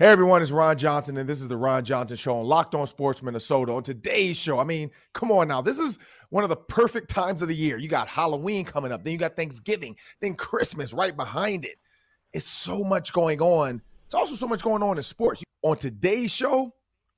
Hey everyone, it's Ron Johnson, and this is the Ron Johnson Show on Locked On Sports Minnesota. On today's show, I mean, come on now, this is one of the perfect times of the year. You got Halloween coming up, then you got Thanksgiving, then Christmas right behind it. It's so much going on. It's also so much going on in sports. On today's show,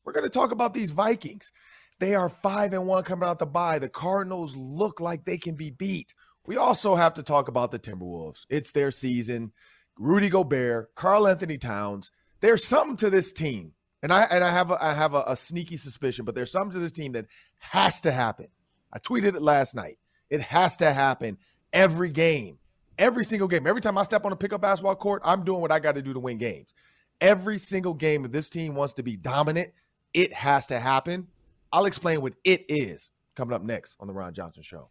we're going to talk about these Vikings. They are five and one coming out the bye. The Cardinals look like they can be beat. We also have to talk about the Timberwolves. It's their season. Rudy Gobert, Karl-Anthony Towns there's something to this team, and I and I have a, I have a, a sneaky suspicion, but there's something to this team that has to happen. I tweeted it last night. It has to happen every game, every single game. Every time I step on a pickup basketball court, I'm doing what I got to do to win games. Every single game, if this team wants to be dominant, it has to happen. I'll explain what it is coming up next on the Ron Johnson Show.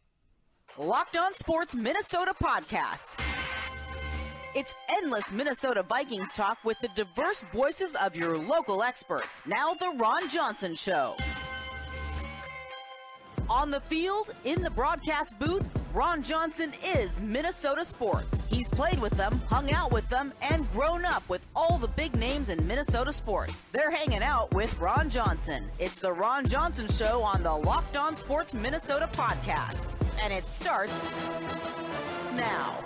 Locked On Sports Minnesota podcast. It's endless Minnesota Vikings talk with the diverse voices of your local experts. Now, The Ron Johnson Show. On the field, in the broadcast booth, Ron Johnson is Minnesota sports. He's played with them, hung out with them, and grown up with all the big names in Minnesota sports. They're hanging out with Ron Johnson. It's the Ron Johnson Show on the Locked On Sports Minnesota podcast. And it starts now.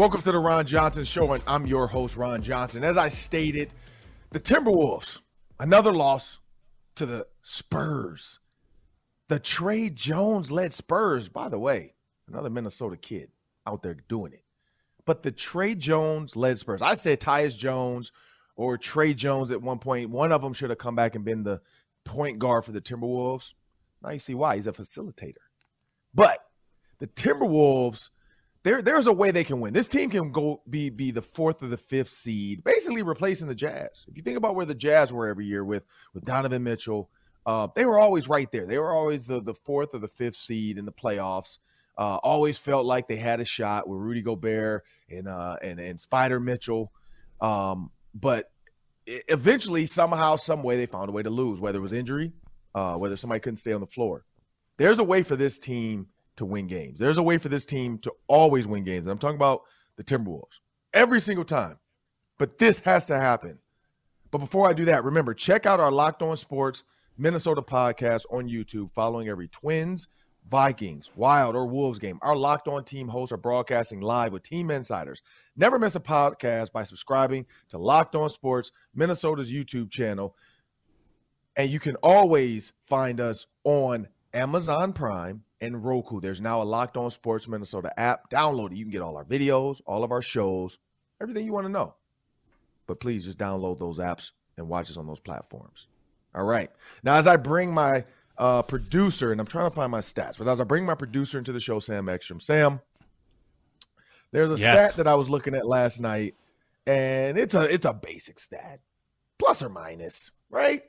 Welcome to the Ron Johnson Show, and I'm your host, Ron Johnson. As I stated, the Timberwolves, another loss to the Spurs. The Tre Jones led Spurs, by the way, another Minnesota kid out there doing it. But the Tre Jones led Spurs. I said Tyus Jones or Tre Jones at one point. One of them should have come back and been the point guard for the Timberwolves. Now you see why. He's a facilitator. But the Timberwolves – there there's a way they can win. This team can go be be the fourth or the fifth seed, basically replacing the Jazz. If you think about where the Jazz were every year with with Donovan Mitchell, uh, they were always right there. They were always the the fourth or the fifth seed in the playoffs. Uh, always felt like they had a shot with Rudy Gobert and uh, and and Spida Mitchell, um, but eventually, somehow, some way, they found a way to lose. Whether it was injury, uh, whether somebody couldn't stay on the floor. There's a way for this team to win games. There's a way for this team to always win games. And I'm talking about the Timberwolves every single time. But this has to happen. But before I do that, remember, check out our Locked On Sports Minnesota podcast on YouTube following every Twins, Vikings, Wild, or Wolves game. Our Locked On team hosts are broadcasting live with team insiders. Never miss a podcast by subscribing to Locked On Sports Minnesota's YouTube channel. And you can always find us on Amazon Prime and Roku. There's now a Locked On Sports Minnesota app. Download it. You can get all our videos, all of our shows, everything you want to know. But please just download those apps and watch us on those platforms. All right. Now, as I bring my uh, producer, and I'm trying to find my stats, but as I bring my producer into the show, Sam Ekstrom, Sam, there's a yes. stat that I was looking at last night, and it's a it's a basic stat, plus or minus, right?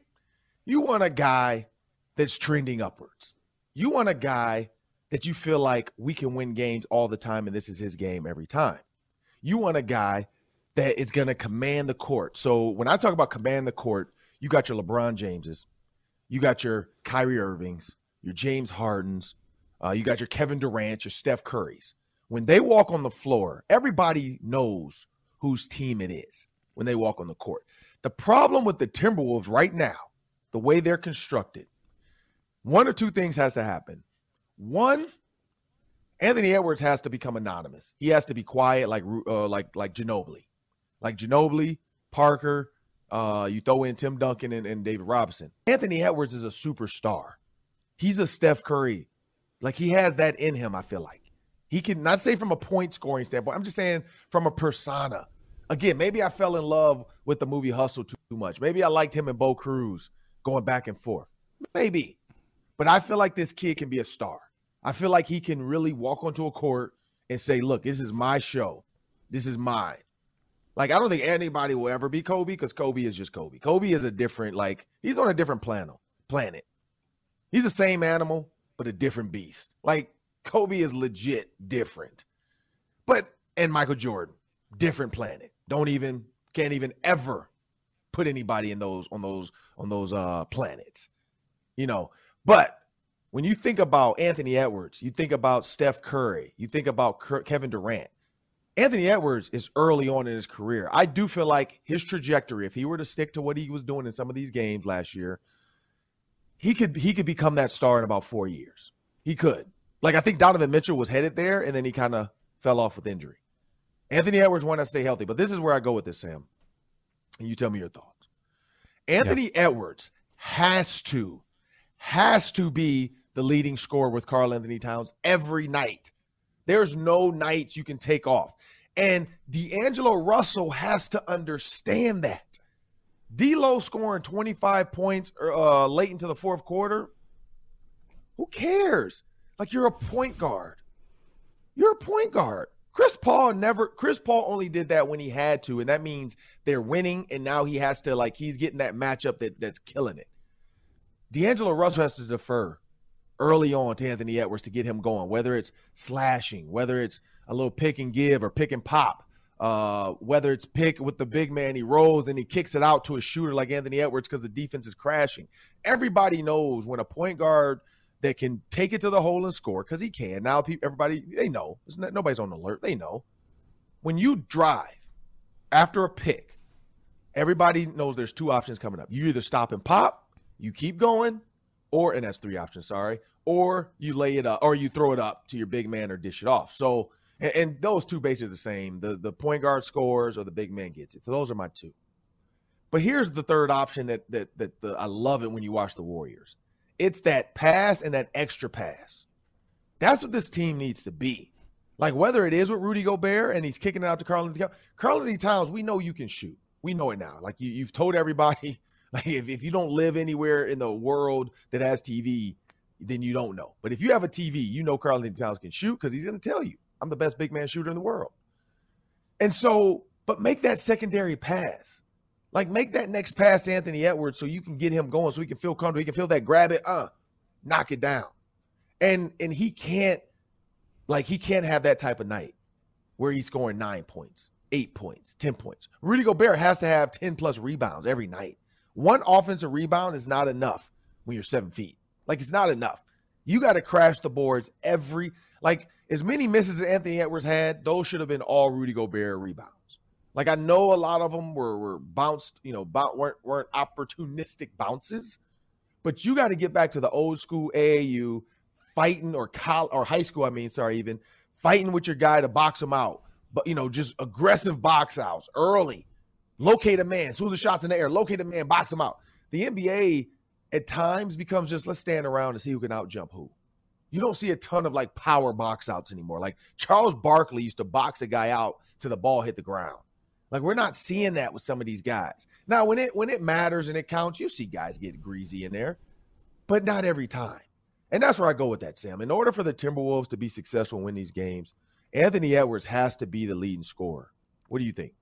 You want a guy that's trending upwards. You want a guy that you feel like we can win games all the time and this is his game every time. You want a guy that is going to command the court. So when I talk about command the court, you got your LeBron Jameses, you got your Kyrie Irvings, your James Hardens, uh, you got your Kevin Durant, your Steph Currys. When they walk on the floor, everybody knows whose team it is when they walk on the court. The problem with the Timberwolves right now, the way they're constructed, one or two things has to happen. One, Anthony Edwards has to become anonymous. He has to be quiet, like uh, like like Ginobili, like Ginobili, Parker. Uh, you throw in Tim Duncan and, and David Robinson. Anthony Edwards is a superstar. He's a Steph Curry. Like he has that in him. I feel like he can not say from a point scoring standpoint. I'm just saying from a persona. Again, maybe I fell in love with the movie Hustle too, too much. Maybe I liked him and Bo Cruz going back and forth. Maybe. But I feel like this kid can be a star. I feel like he can really walk onto a court and say, look, this is my show. This is mine. Like, I don't think anybody will ever be Kobe because Kobe is just Kobe. Kobe is a different, like, he's on a different planet. Planet. He's the same animal, but a different beast. Like, Kobe is legit different. But and Michael Jordan, different planet. Don't even can't even ever put anybody in those on those on those uh planets. You know, but when you think about Anthony Edwards, you think about Steph Curry, you think about Kevin Durant. Anthony Edwards is early on in his career. I do feel like his trajectory, if he were to stick to what he was doing in some of these games last year, he could he could become that star in about four years. He could. Like I think Donovan Mitchell was headed there, and then he kind of fell off with injury. Anthony Edwards wanted to stay healthy, but this is where I go with this, Sam. And you tell me your thoughts. Anthony yeah. Edwards has to, has to be the leading scorer with Karl-Anthony Towns every night. There's no nights you can take off. And D'Angelo Russell has to understand that. D'Lo scoring 25 points uh, late into the fourth quarter. Who cares? Like you're a point guard. You're a point guard. Chris Paul never Chris Paul only did that when he had to, and that means they're winning, and now he has to like he's getting that matchup that that's killing it. D'Angelo Russell has to defer early on to Anthony Edwards to get him going, whether it's slashing, whether it's a little pick and give or pick and pop, uh, whether it's pick with the big man, he rolls and he kicks it out to a shooter like Anthony Edwards because the defense is crashing. Everybody knows when a point guard that can take it to the hole and score because he can. Now, everybody they know. Not, nobody's on alert. They know when you drive after a pick. Everybody knows there's two options coming up. You either stop and pop, you keep going, or and that's three options. Sorry, or you lay it up, or you throw it up to your big man or dish it off. So, and, and those two basically the same. The the point guard scores or the big man gets it. So those are my two. But here's the third option that that that the, I love it when you watch the Warriors. It's that pass and that extra pass. That's what this team needs to be. Like whether it is with Rudy Gobert and he's kicking it out to Carl Karl-Anthony Towns, we know you can shoot. We know it now. Like you, you've told everybody, like if, if you don't live anywhere in the world that has TV, then you don't know. But if you have a TV, you know Karl-Anthony Towns can shoot because he's going to tell you, I'm the best big man shooter in the world. And so, but make that secondary pass. Like make that next pass to Anthony Edwards so you can get him going so he can feel comfortable. He can feel that grab it, uh, knock it down. And and he can't like he can't have that type of night where he's scoring nine points, eight points, 10 points. Rudy Gobert has to have 10 plus rebounds every night. One offensive rebound is not enough when you're seven feet. Like it's not enough. You got to crash the boards every like as many misses as Anthony Edwards had, those should have been all Rudy Gobert rebounds. Like I know a lot of them were were bounced, you know, weren't weren't opportunistic bounces, but you got to get back to the old school AAU fighting or col- or high school. I mean, sorry, even fighting with your guy to box him out, but you know, just aggressive box outs early. Locate a man, as the shots in the air, locate a man, box him out. The NBA at times becomes just let's stand around and see who can out jump who. You don't see a ton of like power box outs anymore. Like Charles Barkley used to box a guy out to the ball hit the ground. Like we're not seeing that with some of these guys. Now, when it when it matters and it counts, you see guys get greasy in there, but not every time. And that's where I go with that, Sam. In order for the Timberwolves to be successful and win these games, Anthony Edwards has to be the leading scorer. What do you think?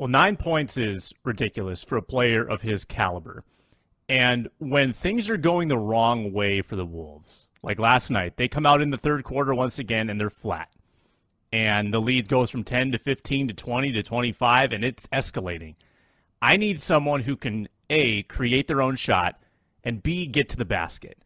Well, nine points is ridiculous for a player of his caliber. And when things are going the wrong way for the Wolves, like last night, they come out in the third quarter once again and they're flat and the lead goes from 10 to 15 to 20 to 25 and it's escalating. I need someone who can A, create their own shot and B, get to the basket.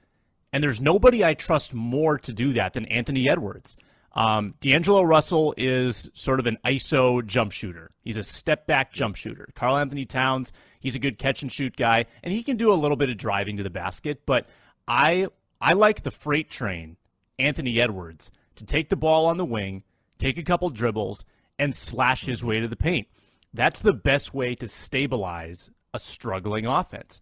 And there's nobody I trust more to do that than Anthony Edwards. Um, D'Angelo Russell is sort of an ISO jump shooter. He's a step back jump shooter. Karl-Anthony Towns, he's a good catch and shoot guy, and he can do a little bit of driving to the basket. But I I like the freight train, Anthony Edwards, to take the ball on the wing, take a couple dribbles, and slash his way to the paint. That's the best way to stabilize a struggling offense.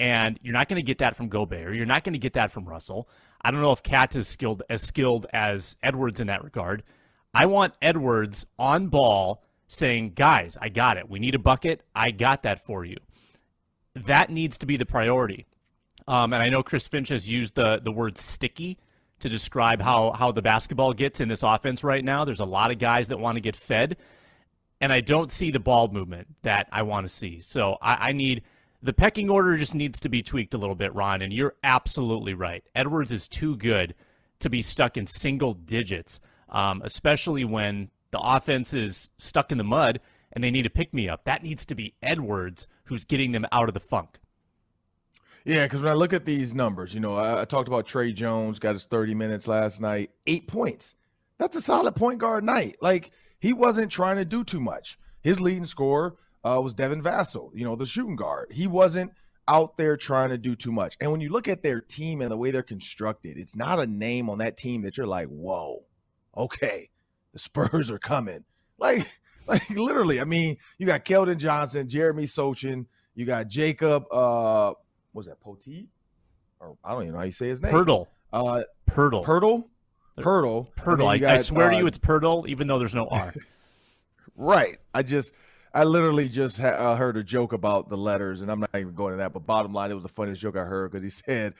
And you're not going to get that from Gobert. You're not going to get that from Russell. I don't know if Cat is skilled as skilled as Edwards in that regard. I want Edwards on ball saying, "Guys, I got it. We need a bucket. I got that for you." That needs to be the priority. Um, and I know Chris Finch has used the the word sticky to describe how, how the basketball gets in this offense right now. There's a lot of guys that want to get fed, and I don't see the ball movement that I want to see. So I, I need the pecking order just needs to be tweaked a little bit, Ron, and you're absolutely right. Edwards is too good to be stuck in single digits, um, especially when the offense is stuck in the mud and they need to pick me up. That needs to be Edwards who's getting them out of the funk. Yeah, because when I look at these numbers, you know, I, I, talked about Tre Jones got his 30 minutes last night, eight points. That's a solid point guard night. Like he wasn't trying to do too much. His leading scorer uh, was Devin Vassell, you know, the shooting guard. He wasn't out there trying to do too much. And when you look at their team and the way they're constructed, it's not a name on that team that you're like, whoa, okay, the Spurs are coming. Like, like literally, I mean, you got Keldon Johnson, Jeremy Sochan, you got Jacob, uh, was that Poteet? Or I don't even know how you say his name. Pirtle. Uh, Pirtle. Pirtle. Pirtle. Pirtle. I, got, I, swear uh, to you, it's Pirtle, even though there's no R. right. I just, I literally just ha- uh, heard a joke about the letters, and I'm not even going to that. But bottom line, it was the funniest joke I heard because he said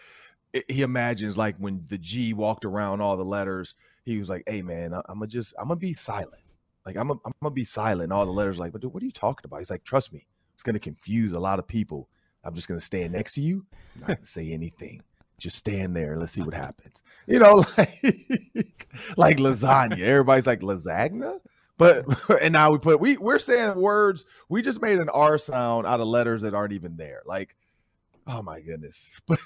it, he imagines like when the G walked around all the letters. He was like, "Hey man, I, am gonna just, I'm gonna be silent. Like I'm, a, I'm gonna be silent." And all the letters like, "But dude, what are you talking about?" He's like, "Trust me, it's gonna confuse a lot of people. I'm just gonna stand next to you, not gonna say anything." just stand there. and Let's see what happens. You know, like like lasagna. Everybody's like lasagna, but and now we put we we're saying words. We just made an R sound out of letters that aren't even there. Like, oh my goodness. But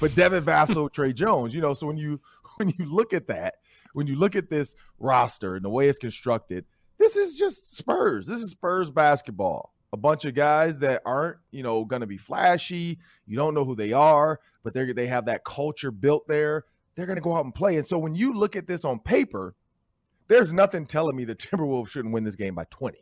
but Devin Vassell, Tre Jones. You know, so when you when you look at that, when you look at this roster and the way it's constructed, this is just Spurs. This is Spurs basketball a bunch of guys that aren't, you know, going to be flashy. You don't know who they are, but they they have that culture built there. They're going to go out and play. And so when you look at this on paper, there's nothing telling me the Timberwolves shouldn't win this game by 20.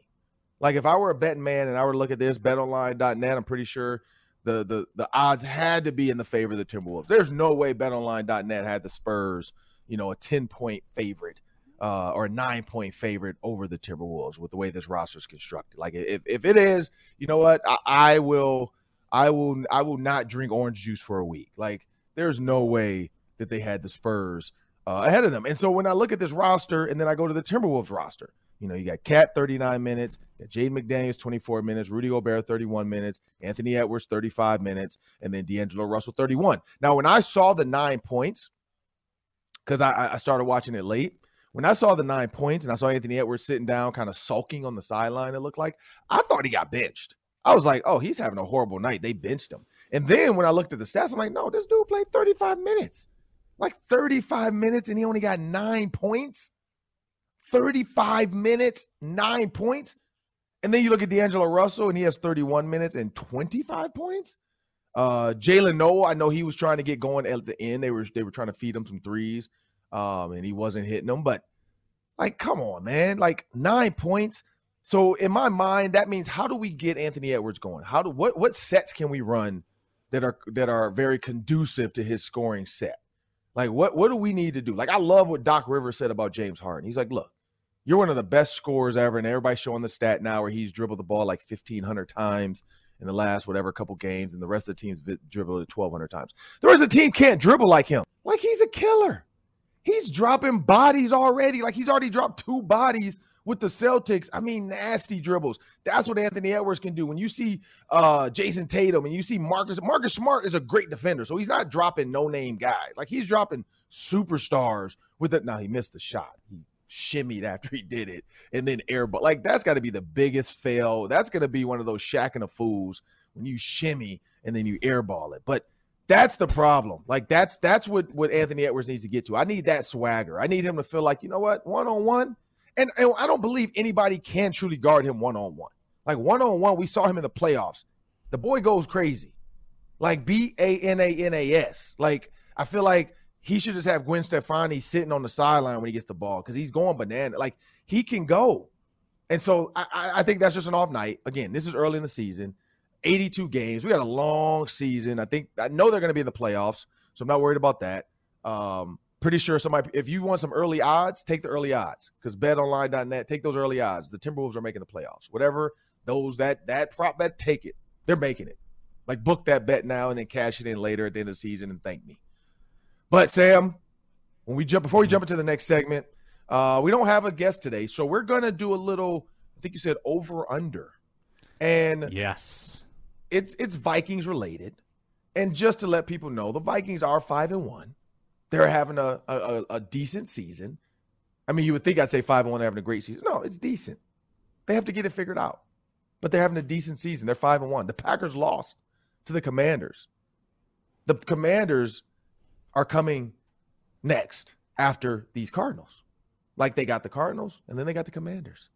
Like if I were a betting man and I were to look at this betonline.net, I'm pretty sure the the the odds had to be in the favor of the Timberwolves. There's no way betonline.net had the Spurs, you know, a 10 point favorite uh, or a nine point favorite over the Timberwolves with the way this roster is constructed. Like if, if it is, you know what, I, I, will, I will, I will not drink orange juice for a week. Like there's no way that they had the Spurs uh, ahead of them. And so when I look at this roster and then I go to the Timberwolves roster, you know, you got Cat 39 minutes, you Jaden McDaniels 24 minutes, Rudy Gobert 31 minutes, Anthony Edwards 35 minutes, and then D'Angelo Russell 31. Now, when I saw the nine points, because I, I started watching it late, when I saw the nine points and I saw Anthony Edwards sitting down, kind of sulking on the sideline, it looked like I thought he got benched. I was like, oh, he's having a horrible night. They benched him. And then when I looked at the stats, I'm like, no, this dude played 35 minutes. Like 35 minutes, and he only got nine points. 35 minutes, nine points. And then you look at D'Angelo Russell, and he has 31 minutes and 25 points. Uh, Jaylen Nowell, I know he was trying to get going at the end. They were they were trying to feed him some threes um, and he wasn't hitting them. But like, come on, man, like nine points. So in my mind, that means how do we get Anthony Edwards going? How do what what sets can we run that are that are very conducive to his scoring set? Like what what do we need to do? Like I love what Doc Rivers said about James Harden. He's like, look, you're one of the best scorers ever, and everybody's showing the stat now where he's dribbled the ball like 1,500 times in the last whatever couple games, and the rest of the team's dribbled it 1,200 times. The rest of the team can't dribble like him. Like he's a killer. He's dropping bodies already. Like he's already dropped two bodies with the Celtics. I mean, nasty dribbles. That's what Anthony Edwards can do. When you see uh, Jayson Tatum and you see Marcus, Marcus Smart is a great defender. So he's not dropping no name guys. Like he's dropping superstars with it. Now he missed the shot. He shimmied after he did it and then airball. Like that's got to be the biggest fail. That's going to be one of those shacking of fools when you shimmy and then you airball it. But that's the problem. Like that's that's what what Anthony Edwards needs to get to. I need that swagger. I need him to feel like you know what one on one, and I don't believe anybody can truly guard him one on one. Like one on one, we saw him in the playoffs. The boy goes crazy, like B A N A N A S. Like I feel like he should just have Gwen Stefani sitting on the sideline when he gets the ball because he's going banana. Like he can go, and so I, I think that's just an off night. Again, this is early in the season. 82 games. We got a long season. I think I know they're going to be in the playoffs, so I'm not worried about that. Um, pretty sure somebody, if you want some early odds, take the early odds because betonline.net, take those early odds. The Timberwolves are making the playoffs. Whatever those that that prop bet, take it. They're making it. Like book that bet now and then cash it in later at the end of the season and thank me. But Sam, when we jump before we jump into the next segment, uh, we don't have a guest today, so we're gonna do a little. I think you said over under, and yes, it's it's Vikings related. And just to let people know, the Vikings are five and one. They're having a, a, a decent season. I mean, you would think I'd say five and one, having a great season. No, it's decent. They have to get it figured out. But they're having a decent season. They're five and one. The Packers lost to the Commanders. The Commanders are coming next. after these Cardinals. Like they got the Cardinals and then they got the Commanders.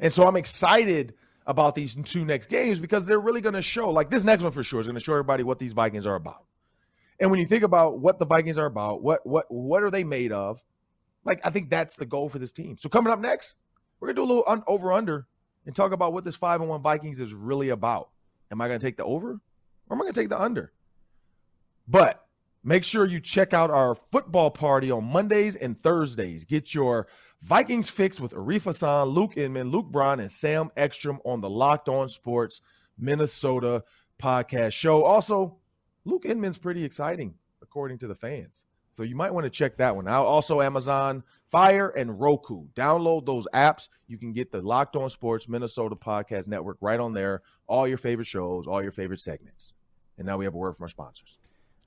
And so I'm excited about these two next games because they're really going to show, like this next one for sure is going to show everybody what these Vikings are about. And when you think about what the Vikings are about, what what what are they made of? Like I think that's the goal for this team. So coming up next, we're gonna do a little un- over under and talk about what this five and one Vikings is really about. Am I gonna take the over or am I gonna take the under? But make sure you check out our football party on Mondays and Thursdays. Get your Vikings fix with Arif Hassan, Luke Inman, Luke Brown, and Sam Ekstrom on the Locked On Sports Minnesota podcast show. Also, Luke Inman's pretty exciting, according to the fans. So you might want to check that one out. Also, Amazon Fire and Roku. Download those apps. You can get the Locked On Sports Minnesota Podcast Network right on there. All your favorite shows, all your favorite segments. And now we have a word from our sponsors.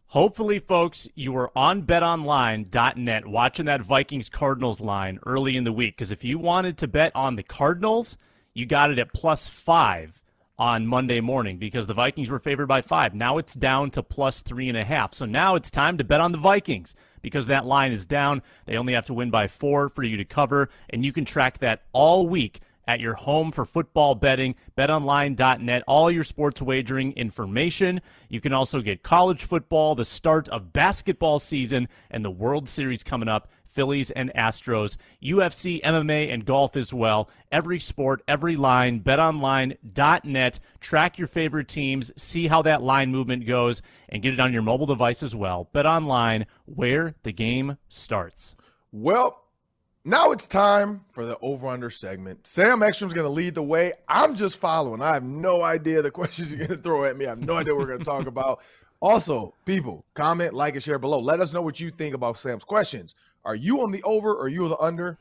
Hopefully, folks, you were on betonline.net watching that Vikings Cardinals line early in the week. Because if you wanted to bet on the Cardinals, you got it at plus five on Monday morning because the Vikings were favored by five. Now it's down to plus three and a half. So now it's time to bet on the Vikings because that line is down. They only have to win by four for you to cover, and you can track that all week at your home for football betting, betonline.net, all your sports wagering information. You can also get college football, the start of basketball season, and the World Series coming up. Phillies and Astros, UFC, MMA, and golf as well. Every sport, every line, betonline.net. Track your favorite teams, see how that line movement goes, and get it on your mobile device as well. BetOnline, where the game starts. Well, now it's time for the over under segment. Sam Ekstrom's going to lead the way. I'm just following. I have no idea the questions you're going to throw at me. I have no idea what we're going to talk about. Also, people, comment, like, and share below. Let us know what you think about Sam's questions. Are you on the over or are you on the under?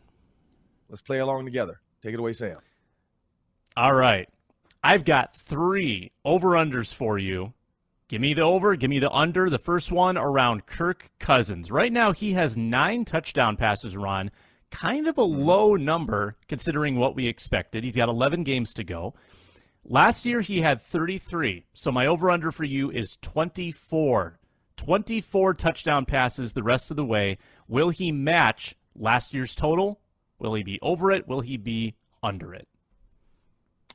Let's play along together. Take it away, Sam. All right. I've got three over unders for you. Give me the over, give me the under. The first one around Kirk Cousins. Right now, he has nine touchdown passes run. Kind of a mm-hmm. low number considering what we expected. He's got 11 games to go. Last year, he had 33. So my over under for you is 24. 24 touchdown passes the rest of the way. Will he match last year's total? Will he be over it? Will he be under it?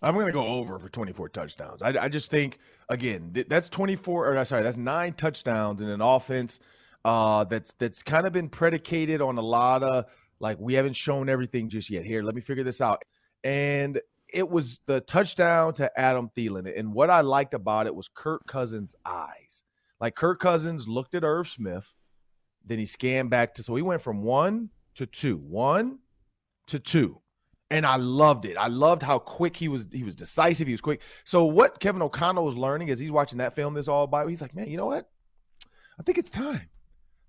I'm going to go over for 24 touchdowns. I, I just think, again, th- that's 24, or sorry, that's nine touchdowns in an offense uh, that's that's kind of been predicated on a lot of like we haven't shown everything just yet. Here, let me figure this out. And it was the touchdown to Adam Thielen. And what I liked about it was Kirk Cousins' eyes. Like Kirk Cousins looked at Irv Smith, then he scanned back to so he went from one to two, one to two. And I loved it. I loved how quick he was. He was decisive. He was quick. So what Kevin O'Connell was learning as he's watching that film, this all by, he's like, man, you know what? I think it's time.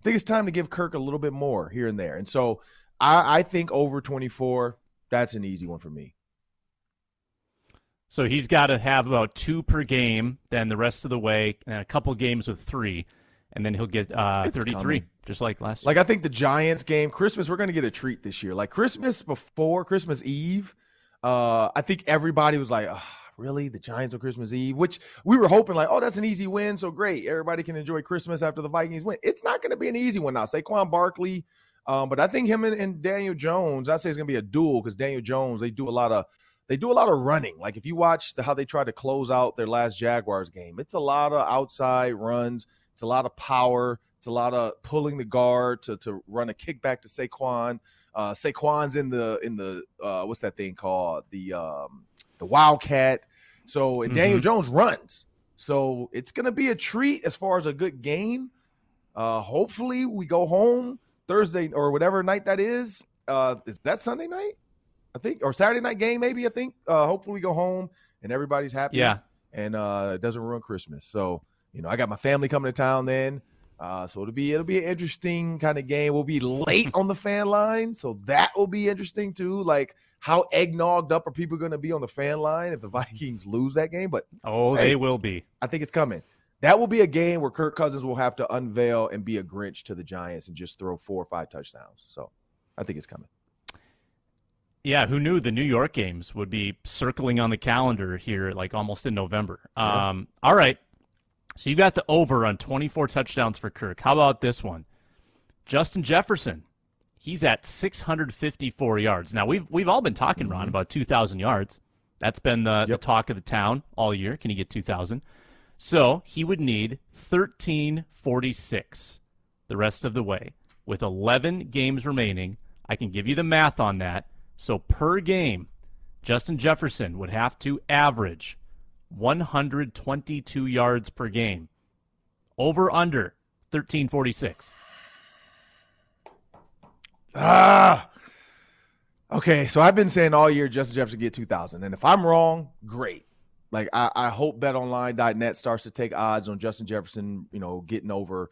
I think it's time to give Kirk a little bit more here and there. And so I, I think over 24, that's an easy one for me. So he's got to have about two per game, then the rest of the way, and a couple games with three, and then he'll get uh, 33, coming. just like last Like I think the Giants game, Christmas, we're going to get a treat this year. Like Christmas before Christmas Eve, uh, I think everybody was like, oh, really? The Giants on Christmas Eve? Which we were hoping like, oh, that's an easy win. So great. Everybody can enjoy Christmas after the Vikings win. It's not going to be an easy one now. Saquon Barkley, um, but I think him and, and Daniel Jones, I say it's going to be a duel because Daniel Jones, they do a lot of – they do a lot of running. Like if you watch the, how they try to close out their last Jaguars game, it's a lot of outside runs. It's a lot of power. It's a lot of pulling the guard to to run a kickback to Saquon. Uh, Saquon's in the in the uh, what's that thing called the um, the Wildcat. So and mm-hmm. Daniel Jones runs. So it's gonna be a treat as far as a good game. Uh, hopefully we go home Thursday or whatever night that is. Uh, is that Sunday night? I think, or Saturday night game, maybe. I think. Uh, hopefully, we go home and everybody's happy. Yeah. And uh, it doesn't ruin Christmas. So, you know, I got my family coming to town then. Uh, so it'll be it'll be an interesting kind of game. We'll be late on the fan line, so that will be interesting too. Like how eggnogged up are people going to be on the fan line if the Vikings lose that game? But oh, hey, they will be. I think it's coming. That will be a game where Kirk Cousins will have to unveil and be a Grinch to the Giants and just throw four or five touchdowns. So I think it's coming. Yeah, who knew the New York games would be circling on the calendar here, like almost in November? Yeah. Um, all right. So you got the over on 24 touchdowns for Kirk. How about this one? Justin Jefferson. He's at 654 yards. Now we've we've all been talking, Ron, mm-hmm. about 2,000 yards. That's been the, yep. the talk of the town all year. Can he get 2,000? So he would need 1346 the rest of the way. With 11 games remaining, I can give you the math on that. So per game, Justin Jefferson would have to average 122 yards per game. Over under 1346. Ah. Okay, so I've been saying all year Justin Jefferson get 2,000. And if I'm wrong, great. Like I, I hope betonline.net starts to take odds on Justin Jefferson, you know, getting over.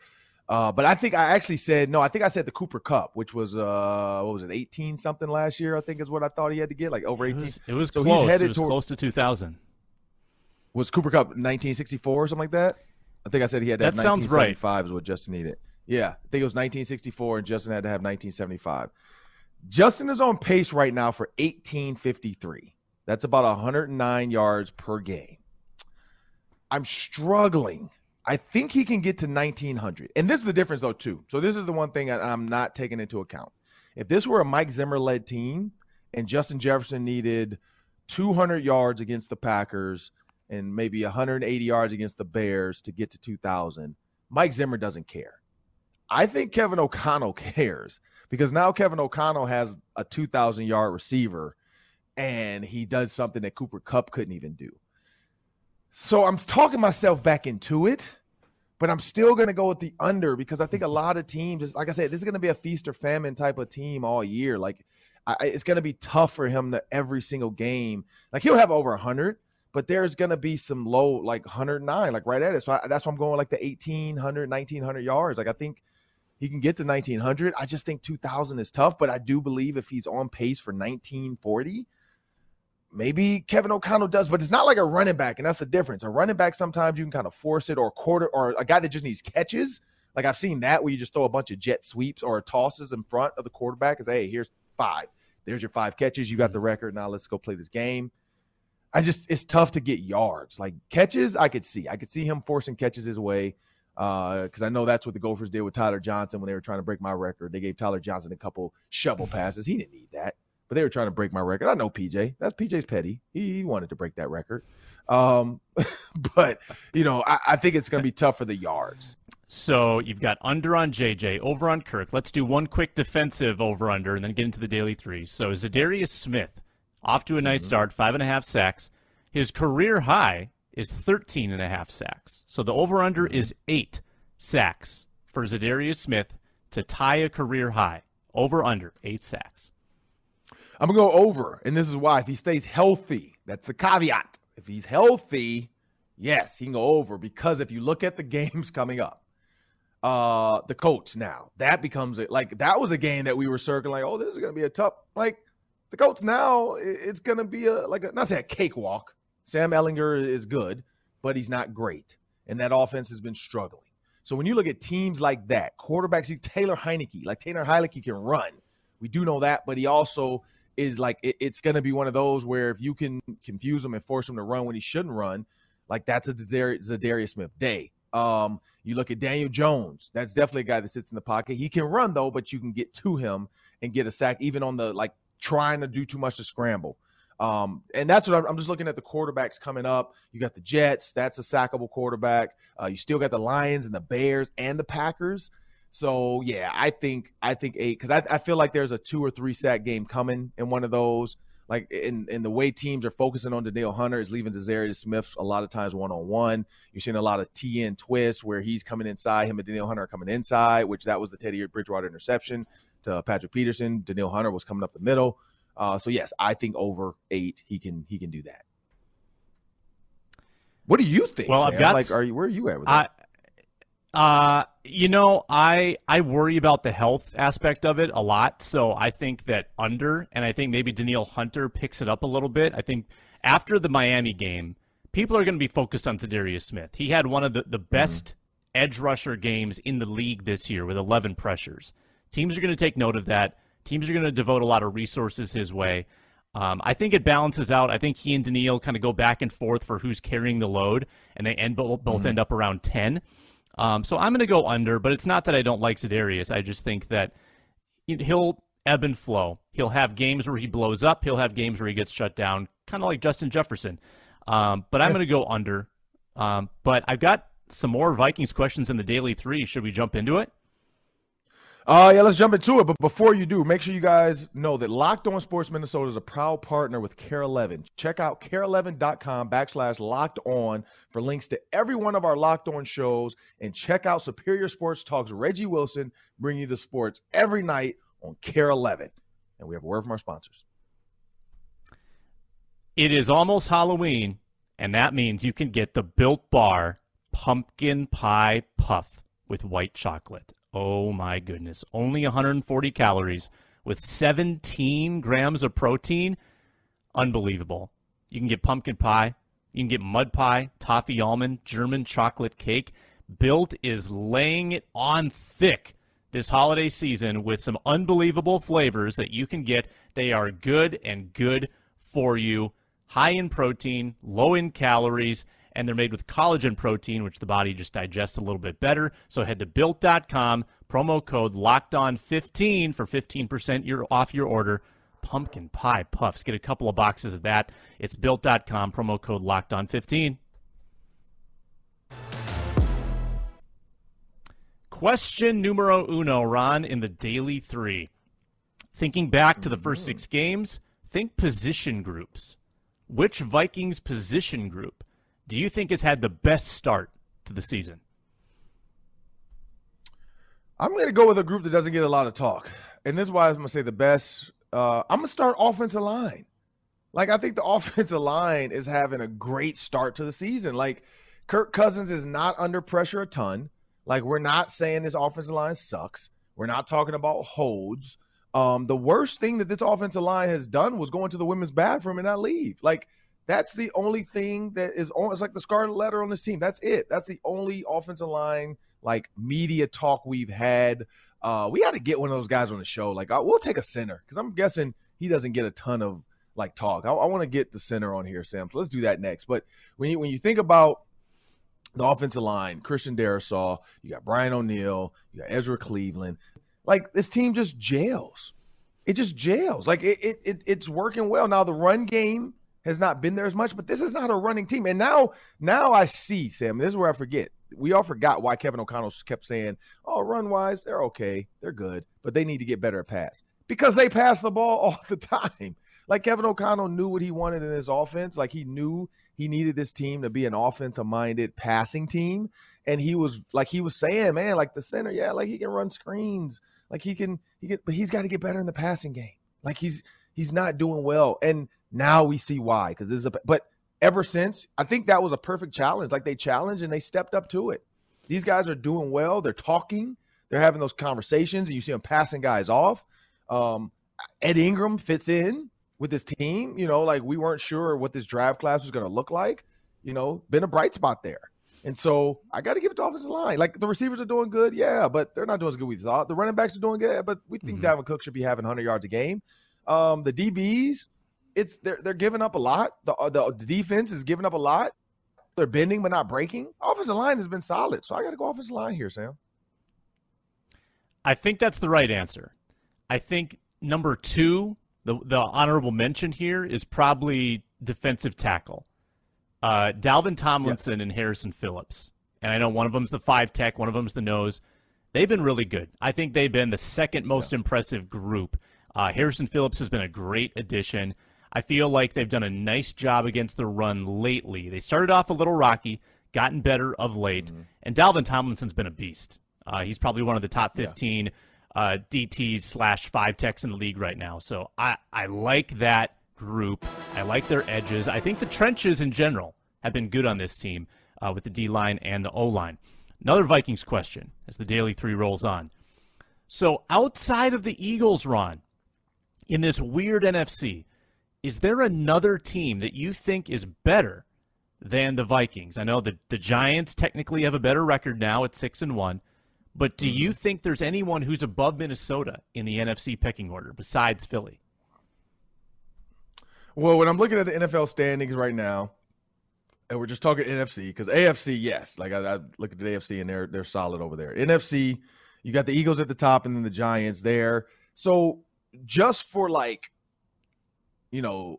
Uh, but I think I actually said no. I think I said the Cooper Kupp, which was uh, what was it, eighteen something last year? I think is what I thought he had to get, like over eighteen. It was, it was so close. He's headed it was toward, close to two thousand. Was Cooper Kupp nineteen sixty four or something like that? I think I said he had that. That sounds right. Five is what Justin needed. Yeah, I think it was 1964, and Justin had to have 1975. Justin is on pace right now for 1853. That's about 109 yards per game. I'm struggling. I think he can get to 1900. And this is the difference, though, too. So, this is the one thing I'm not taking into account. If this were a Mike Zimmer led team and Justin Jefferson needed 200 yards against the Packers and maybe 180 yards against the Bears to get to 2000, Mike Zimmer doesn't care. I think Kevin O'Connell cares because now Kevin O'Connell has a 2,000 yard receiver and he does something that Cooper Kupp couldn't even do. So I'm talking myself back into it, but I'm still going to go with the under because I think a lot of teams, like I said, this is going to be a feast or famine type of team all year. Like I, it's going to be tough for him to every single game. Like he'll have over 100, but there's going to be some low, like 109, like right at it. So I, that's why I'm going like the 1800, 1900 yards. Like I think he can get to 1900. I just think 2000 is tough, but I do believe if he's on pace for 1940, maybe Kevin O'Connell does, but it's not like a running back, and that's the difference. A running back sometimes you can kind of force it, or quarter, or a guy that just needs catches. Like I've seen that where you just throw a bunch of jet sweeps or tosses in front of the quarterback. Is hey, here's five. There's your five catches. You got mm-hmm. the record. Now let's go play this game. I just it's tough to get yards. Like catches, I could see. I could see him forcing catches his way because uh, I know that's what the Gophers did with Tyler Johnson when they were trying to break my record. They gave Tyler Johnson a couple shovel passes. He didn't need that, but they were trying to break my record. I know PJ. That's PJ's petty. He, he wanted to break that record. Um, but you know, I, I think it's going to be tough for the yards. So you've got under on JJ, over on Kirk. Let's do one quick defensive over under, and then get into the daily three. So Za'Darius Smith off to a nice mm-hmm. start, five and a half sacks. His career high is 13 and a half sacks. So the over under is eight sacks for Za'Darius Smith to tie a career high. Over under eight sacks. I'm gonna go over, and this is why. If he stays healthy, that's the caveat. If he's healthy, yes, he can go over. Because if you look at the games coming up, uh, the Colts now that becomes it. Like that was a game that we were circling. Like, oh, this is gonna be a tough. Like the Colts now, it's gonna be a like a, not say a cakewalk, Sam Ehlinger is good, but he's not great. And that offense has been struggling. So when you look at teams like that, quarterbacks, Taylor Heinicke, like Taylor Heinicke can run. We do know that, but he also is like it, it's going to be one of those where if you can confuse him and force him to run when he shouldn't run, like that's a Za'Darius Smith day. Um, you look at Daniel Jones. That's definitely a guy that sits in the pocket. He can run though, but you can get to him and get a sack, even on the like trying to do too much to scramble. Um, and that's what I'm, I'm, just looking at the quarterbacks coming up. You got the Jets, that's a sackable quarterback. Uh, you still got the Lions and the Bears and the Packers. So yeah, I think I think eight because I, I feel like there's a two or three sack game coming in one of those. Like in, in the way teams are focusing on Danielle Hunter is leaving Za'Darius Smith a lot of times one on one. You're seeing a lot of TN twists where he's coming inside, him and Danielle Hunter are coming inside, which that was the Teddy Bridgewater interception to Patrick Peterson. Danielle Hunter was coming up the middle. Uh, so yes, I think over eight, he can he can do that. What do you think? Well, Sam? I've got like, are you where are you at with I, that? Uh, you know, I I worry about the health aspect of it a lot. So I think that under, and I think maybe Danielle Hunter picks it up a little bit. I think after the Miami game, people are going to be focused on Za'Darius Smith. He had one of the the mm-hmm. best mm-hmm. edge rusher games in the league this year with 11 pressures. Teams are going to take note of that. Teams are going to devote a lot of resources his way. Um, I think it balances out. I think he and Danielle kind of go back and forth for who's carrying the load, and they end both, mm-hmm. end up around ten. Um, so I'm going to go under, but it's not that I don't like Za'Darius. I just think that he'll ebb and flow. He'll have games where he blows up. He'll have games where he gets shut down, kind of like Justin Jefferson. Um, but I'm going to go under. Um, but I've got some more Vikings questions in the daily three. Should we jump into it? Uh, yeah, let's jump into it. But before you do, make sure you guys know that Locked On Sports Minnesota is a proud partner with KARE 11. Check out kare11.com backslash locked on for links to every one of our Locked On shows. And check out Superior Sports Talks Reggie Wilson bring you the sports every night on KARE 11. And we have a word from our sponsors. It is almost Halloween, and that means you can get the Built Bar Pumpkin Pie Puff with white chocolate. Oh my goodness. Only 140 calories with 17 grams of protein. Unbelievable. You can get pumpkin pie. You can get mud pie, toffee almond, German chocolate cake. Built is laying it on thick this holiday season with some unbelievable flavors that you can get. They are good and good for you. High in protein, low in calories, and they're made with collagen protein, which the body just digests a little bit better. So head to built.com, promo code locked on 15 for 15% your, off your order. Pumpkin pie puffs. Get a couple of boxes of that. It's built.com, promo code locked on 15. Question numero uno, Ron, in the daily three. Thinking back to the first six games, think position groups. Which Vikings position group do you think has had the best start to the season? I'm going to go with a group that doesn't get a lot of talk. And this is why I'm going to say the best. Uh, I'm going to start offensive line. Like, I think the offensive line is having a great start to the season. Like, Kirk Cousins is not under pressure a ton. Like, we're not saying this offensive line sucks. We're not talking about holds. Um, the worst thing that this offensive line has done was go into the women's bathroom and not leave. Like, that's the only thing that is on. It's like the scarlet letter on this team. That's it. That's the only offensive line like media talk we've had. Uh, we had to get one of those guys on the show. Like, I, we'll take a center because I'm guessing he doesn't get a ton of like talk. I, I want to get the center on here, Sam. So let's do that next. But when you when you think about the offensive line, Christian Darrisaw, you got Brian O'Neill, you got Ezra Cleveland. Like this team just jails. It just jails. Like it, it, it it's working well. Now the run game has not been there as much, but this is not a running team. And now, now I see, Sam, this is where I forget. We all forgot why Kevin O'Connell kept saying, oh, run wise, they're okay. They're good, but they need to get better at pass because they pass the ball all the time. Like Kevin O'Connell knew what he wanted in his offense. Like he knew he needed this team to be an offensive minded passing team. And he was like, he was saying, man, like the center, yeah, like he can run screens. Like he can, he can, but he's got to get better in the passing game. Like he's, he's not doing well. And now we see why. Because this is a but ever since, I think that was a perfect challenge. Like they challenged and they stepped up to it. These guys are doing well. They're talking. They're having those conversations, and you see them passing guys off. Um, Ed Ingram fits in with this team. You know, like we weren't sure what this draft class was going to look like. You know, been a bright spot there. And so I got to give it to offensive line. Like the receivers are doing good, yeah, but they're not doing as good as we thought. The running backs are doing good, but we think mm-hmm. Dalvin Cook should be having 100 yards a game. Um, the DBs, it's they're they're giving up a lot. The, uh, the, the defense is giving up a lot. They're bending but not breaking. Offensive line has been solid, so I got to go offensive line here, Sam. I think that's the right answer. I think number two, the the honorable mention here is probably defensive tackle. Uh, Dalvin Tomlinson and Harrison Phillips, and I know one of them's the five tech, one of them's the nose. They've been really good. I think they've been the second most yeah. impressive group. Uh, Harrison Phillips has been a great addition. I feel like they've done a nice job against the run lately. They started off a little rocky, gotten better of late, mm-hmm. and Dalvin Tomlinson's been a beast. Uh, he's probably one of the top 15 yeah. uh, DTs slash five techs in the league right now. So I, I like that group. I like their edges. I think the trenches in general have been good on this team uh, with the D line and the O line. Another Vikings question as the daily three rolls on. So outside of the Eagles, Ron, in this weird NFC, is there another team that you think is better than the Vikings? I know the the Giants technically have a better record now at six and one, but do you mm-hmm. think there's anyone who's above Minnesota in the NFC pecking order besides Philly? Well, when I'm looking at the NFL standings right now, and we're just talking NFC because AFC, yes, like I, I, look at the AFC and they're they're solid over there. NFC, you got the Eagles at the top, and then the Giants there. So just for like, you know,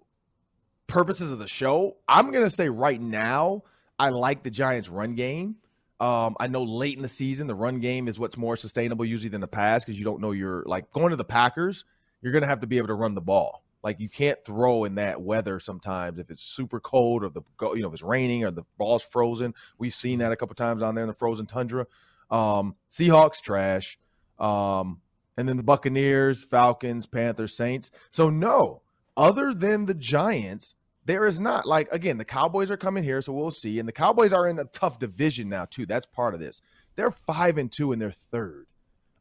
purposes of the show, I'm gonna say right now, I like the Giants' run game. Um, I know late in the season, the run game is what's more sustainable usually than the pass because you don't know you're like going to the Packers. You're gonna have to be able to run the ball. Like you can't throw in that weather sometimes if it's super cold or the you know if it's raining or the ball's frozen. We've seen that a couple times on there in the frozen tundra. Um, Seahawks trash. Um, and then the Buccaneers, Falcons, Panthers, Saints. So no, other than the Giants, there is not like again the Cowboys are coming here, so we'll see. And the Cowboys are in a tough division now too. That's part of this. They're five and two, and they're third.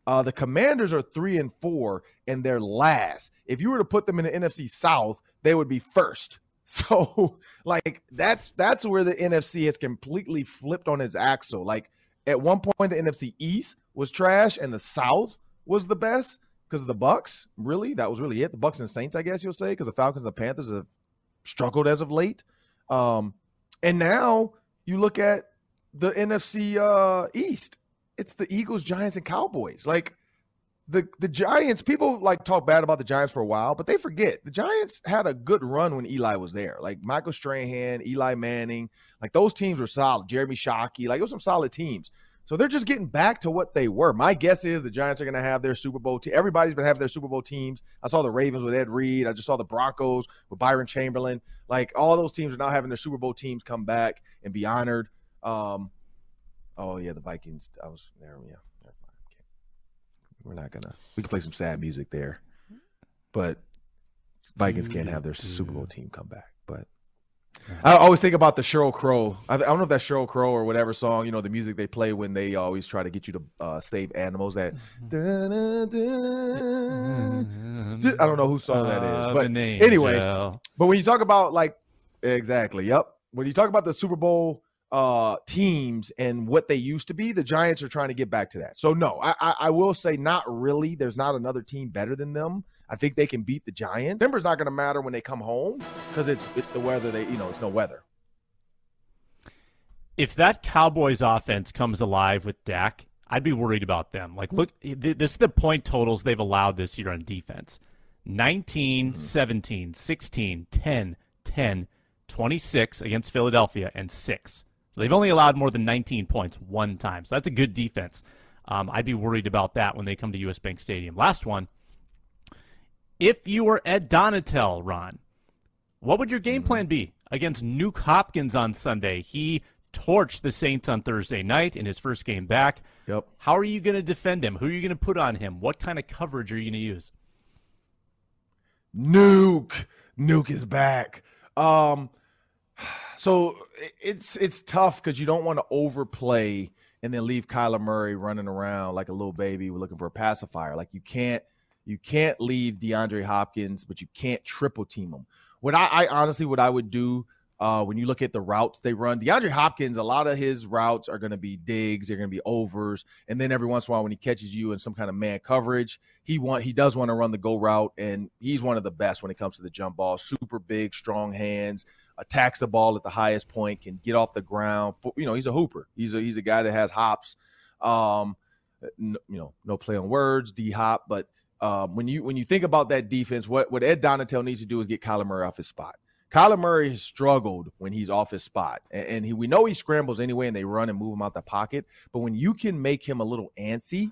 Uh, the Commanders are three and four, and they're last. If you were to put them in the NFC South, they would be first. So, like that's that's where the NFC has completely flipped on its axle. Like at one point, the NFC East was trash, and the South was the best because of the Bucks. Really, that was really it. The Bucks and Saints, I guess you'll say, because the Falcons and the Panthers have struggled as of late. Um, and now you look at the NFC uh, East. It's the Eagles, Giants, and Cowboys. Like the the Giants, people like talk bad about the Giants for a while, but they forget the Giants had a good run when Eli was there. Like Michael Strahan, Eli Manning, like those teams were solid. Jeremy Shockey, like it was some solid teams. So they're just getting back to what they were. My guess is the Giants are going to have their Super Bowl team. Everybody's been having their Super Bowl teams. I saw the Ravens with Ed Reed. I just saw the Broncos with Byron Chamberlain. Like all those teams are now having their Super Bowl teams come back and be honored. Um, oh yeah, the Vikings. I was there. Yeah, we're not gonna. We can play some sad music there, but Vikings can't have their Super Bowl team come back. But I always think about the Sheryl Crow. I, don't know if that's Sheryl Crow or whatever song. You know, the music they play when they always try to get you to uh, save animals. That I don't know whose song that is, but anyway. But when you talk about like exactly, yep. When you talk about the Super Bowl uh, teams and what they used to be, the Giants are trying to get back to that. So no, I, I, I will say not really. There's not another team better than them. I think they can beat the Giants. Denver's not going to matter when they come home because it's it's the weather. They you know it's no weather. If that Cowboys offense comes alive with Dak, I'd be worried about them. Like, look, this is the point totals they've allowed this year on defense 19, mm-hmm. 17, 16, 10, 10, 26 against Philadelphia, and 6. So they've only allowed more than 19 points one time. So that's a good defense. Um, I'd be worried about that when they come to US Bank Stadium. Last one. If you were Ed Donatell, Ron, what would your game mm-hmm. plan be against Nuke Hopkins on Sunday? He torched the Saints on Thursday night in his first game back. Yep. How are you going to defend him? Who are you going to put on him? What kind of coverage are you going to use? Nuke, Nuke is back. Um, so it's it's tough because you don't want to overplay and then leave Kyler Murray running around like a little baby looking for a pacifier. Like you can't you can't leave DeAndre Hopkins, but you can't triple team him. What I, I honestly what I would do uh, when you look at the routes they run, DeAndre Hopkins, a lot of his routes are going to be digs, they're going to be overs, and then every once in a while when he catches you in some kind of man coverage, he want he does want to run the go route, and he's one of the best when it comes to the jump ball. Super big, strong hands, attacks the ball at the highest point, can get off the ground. You know, he's a hooper. He's a he's a guy that has hops. Um, you know, no play on words, D hop, but um, when you when you think about that defense, what what Ed Donatell needs to do is get Kyler Murray off his spot. Kyler Murray has struggled when he's off his spot, and, and he, we know he scrambles anyway, and they run and move him out the pocket. But when you can make him a little antsy,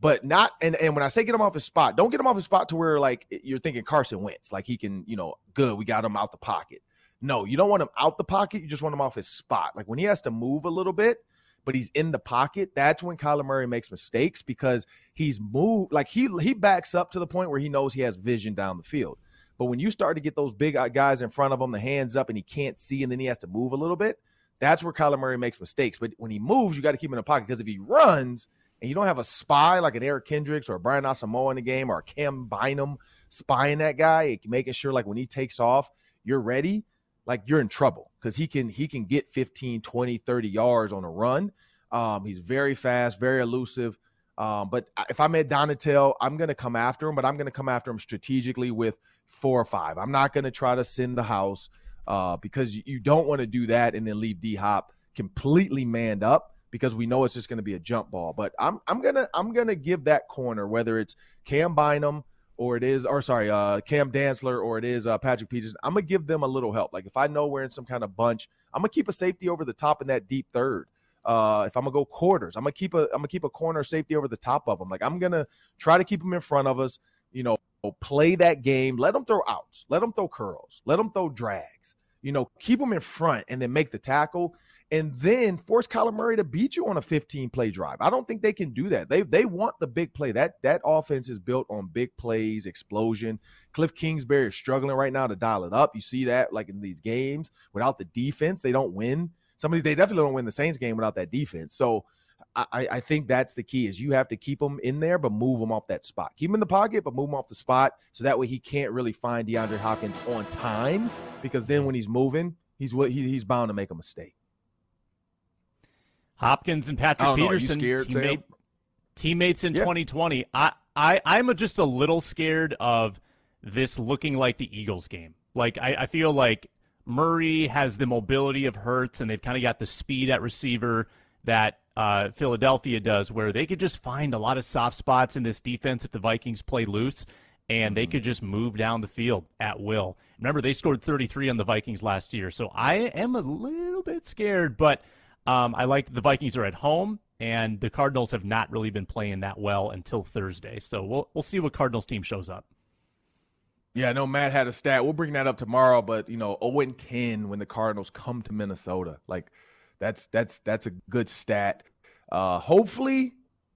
but not and and when I say get him off his spot, don't get him off his spot to where like you're thinking Carson Wentz, like he can, you know, good, we got him out the pocket. No, you don't want him out the pocket. You just want him off his spot. Like when he has to move a little bit, but he's in the pocket, that's when Kyler Murray makes mistakes because he's moved like he he backs up to the point where he knows he has vision down the field. But when you start to get those big uh, guys in front of him, the hands up, and he can't see, and then he has to move a little bit, that's where Kyler Murray makes mistakes. But when he moves, you got to keep him in the pocket because if he runs and you don't have a spy like an Eric Kendricks or a Brian Asamoah in the game or Cam Bynum spying that guy, making sure like when he takes off, you're ready, like you're in trouble because he can he can get 15, 20, 30 yards on a run. Um, he's very fast, very elusive. Um, but if I'm Ed Donatell, I'm going to come after him, but I'm going to come after him strategically with four or five. I'm not going to try to send the house uh, because you don't want to do that and then leave D Hop completely manned up because we know it's just going to be a jump ball. But I'm I'm gonna I'm gonna give that corner whether it's Cam Bynum or it is, or sorry, uh, Cam Dantzler, or it is uh, Patrick Peterson, I'm gonna give them a little help. Like if I know we're in some kind of bunch, I'm gonna keep a safety over the top in that deep third. Uh, if I'm gonna go quarters, I'm gonna keep a I'm gonna keep a corner safety over the top of them. Like I'm gonna try to keep them in front of us. You know, play that game. Let them throw outs. Let them throw curls. Let them throw drags. You know, keep them in front and then make the tackle and then force Kyler Murray to beat you on a 15 play drive. I don't think they can do that. They they want the big play. That that offense is built on big plays, explosion. Cliff Kingsbury is struggling right now to dial it up. You see that like in these games without the defense, they don't win. Some of these they definitely don't win the Saints game without that defense. So I, I think that's the key is you have to keep him in there, but move him off that spot. Keep him in the pocket, but move him off the spot so that way he can't really find DeAndre Hopkins on time because then when he's moving, he's what he's bound to make a mistake. Hopkins and Patrick Peterson, teammate, teammates in yeah. 2020. I, I, I'm just a little scared of this looking like the Eagles game. Like, I, I feel like Murray has the mobility of Hurts, and they've kind of got the speed at receiver that uh, Philadelphia does, where they could just find a lot of soft spots in this defense if the Vikings play loose, and they mm-hmm. could just move down the field at will. Remember, they scored 33 on the Vikings last year, so I am a little bit scared, but – um, I like the Vikings are at home, and the Cardinals have not really been playing that well until Thursday. So we'll we'll see what Cardinals team shows up. Yeah, I know Matt had a stat. We'll bring that up tomorrow, but you know, 0 and 10 when the Cardinals come to Minnesota. Like that's that's that's a good stat. Uh hopefully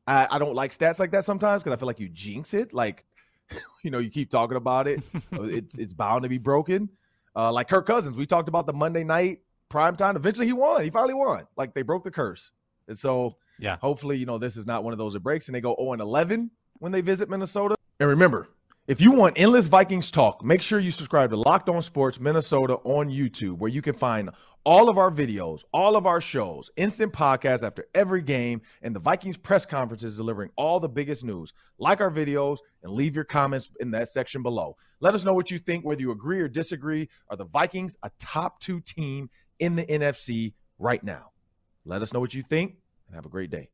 I, I don't like stats like that sometimes because I feel like you jinx it. Like, you know, you keep talking about it. it's it's bound to be broken. Uh, like Kirk Cousins, we talked about the Monday night prime time. Eventually, he won. He finally won. Like they broke the curse, and so yeah, hopefully, you know, this is not one of those that breaks, and they go 0 and 11 when they visit Minnesota. And remember, if you want endless Vikings talk, make sure you subscribe to Locked On Sports Minnesota on YouTube, where you can find all of our videos, all of our shows, instant podcasts after every game, and the Vikings press conferences delivering all the biggest news. Like our videos and leave your comments in that section below. Let us know what you think, whether you agree or disagree. Are the Vikings a top two team in the NFC right now. Let us know what you think and have a great day.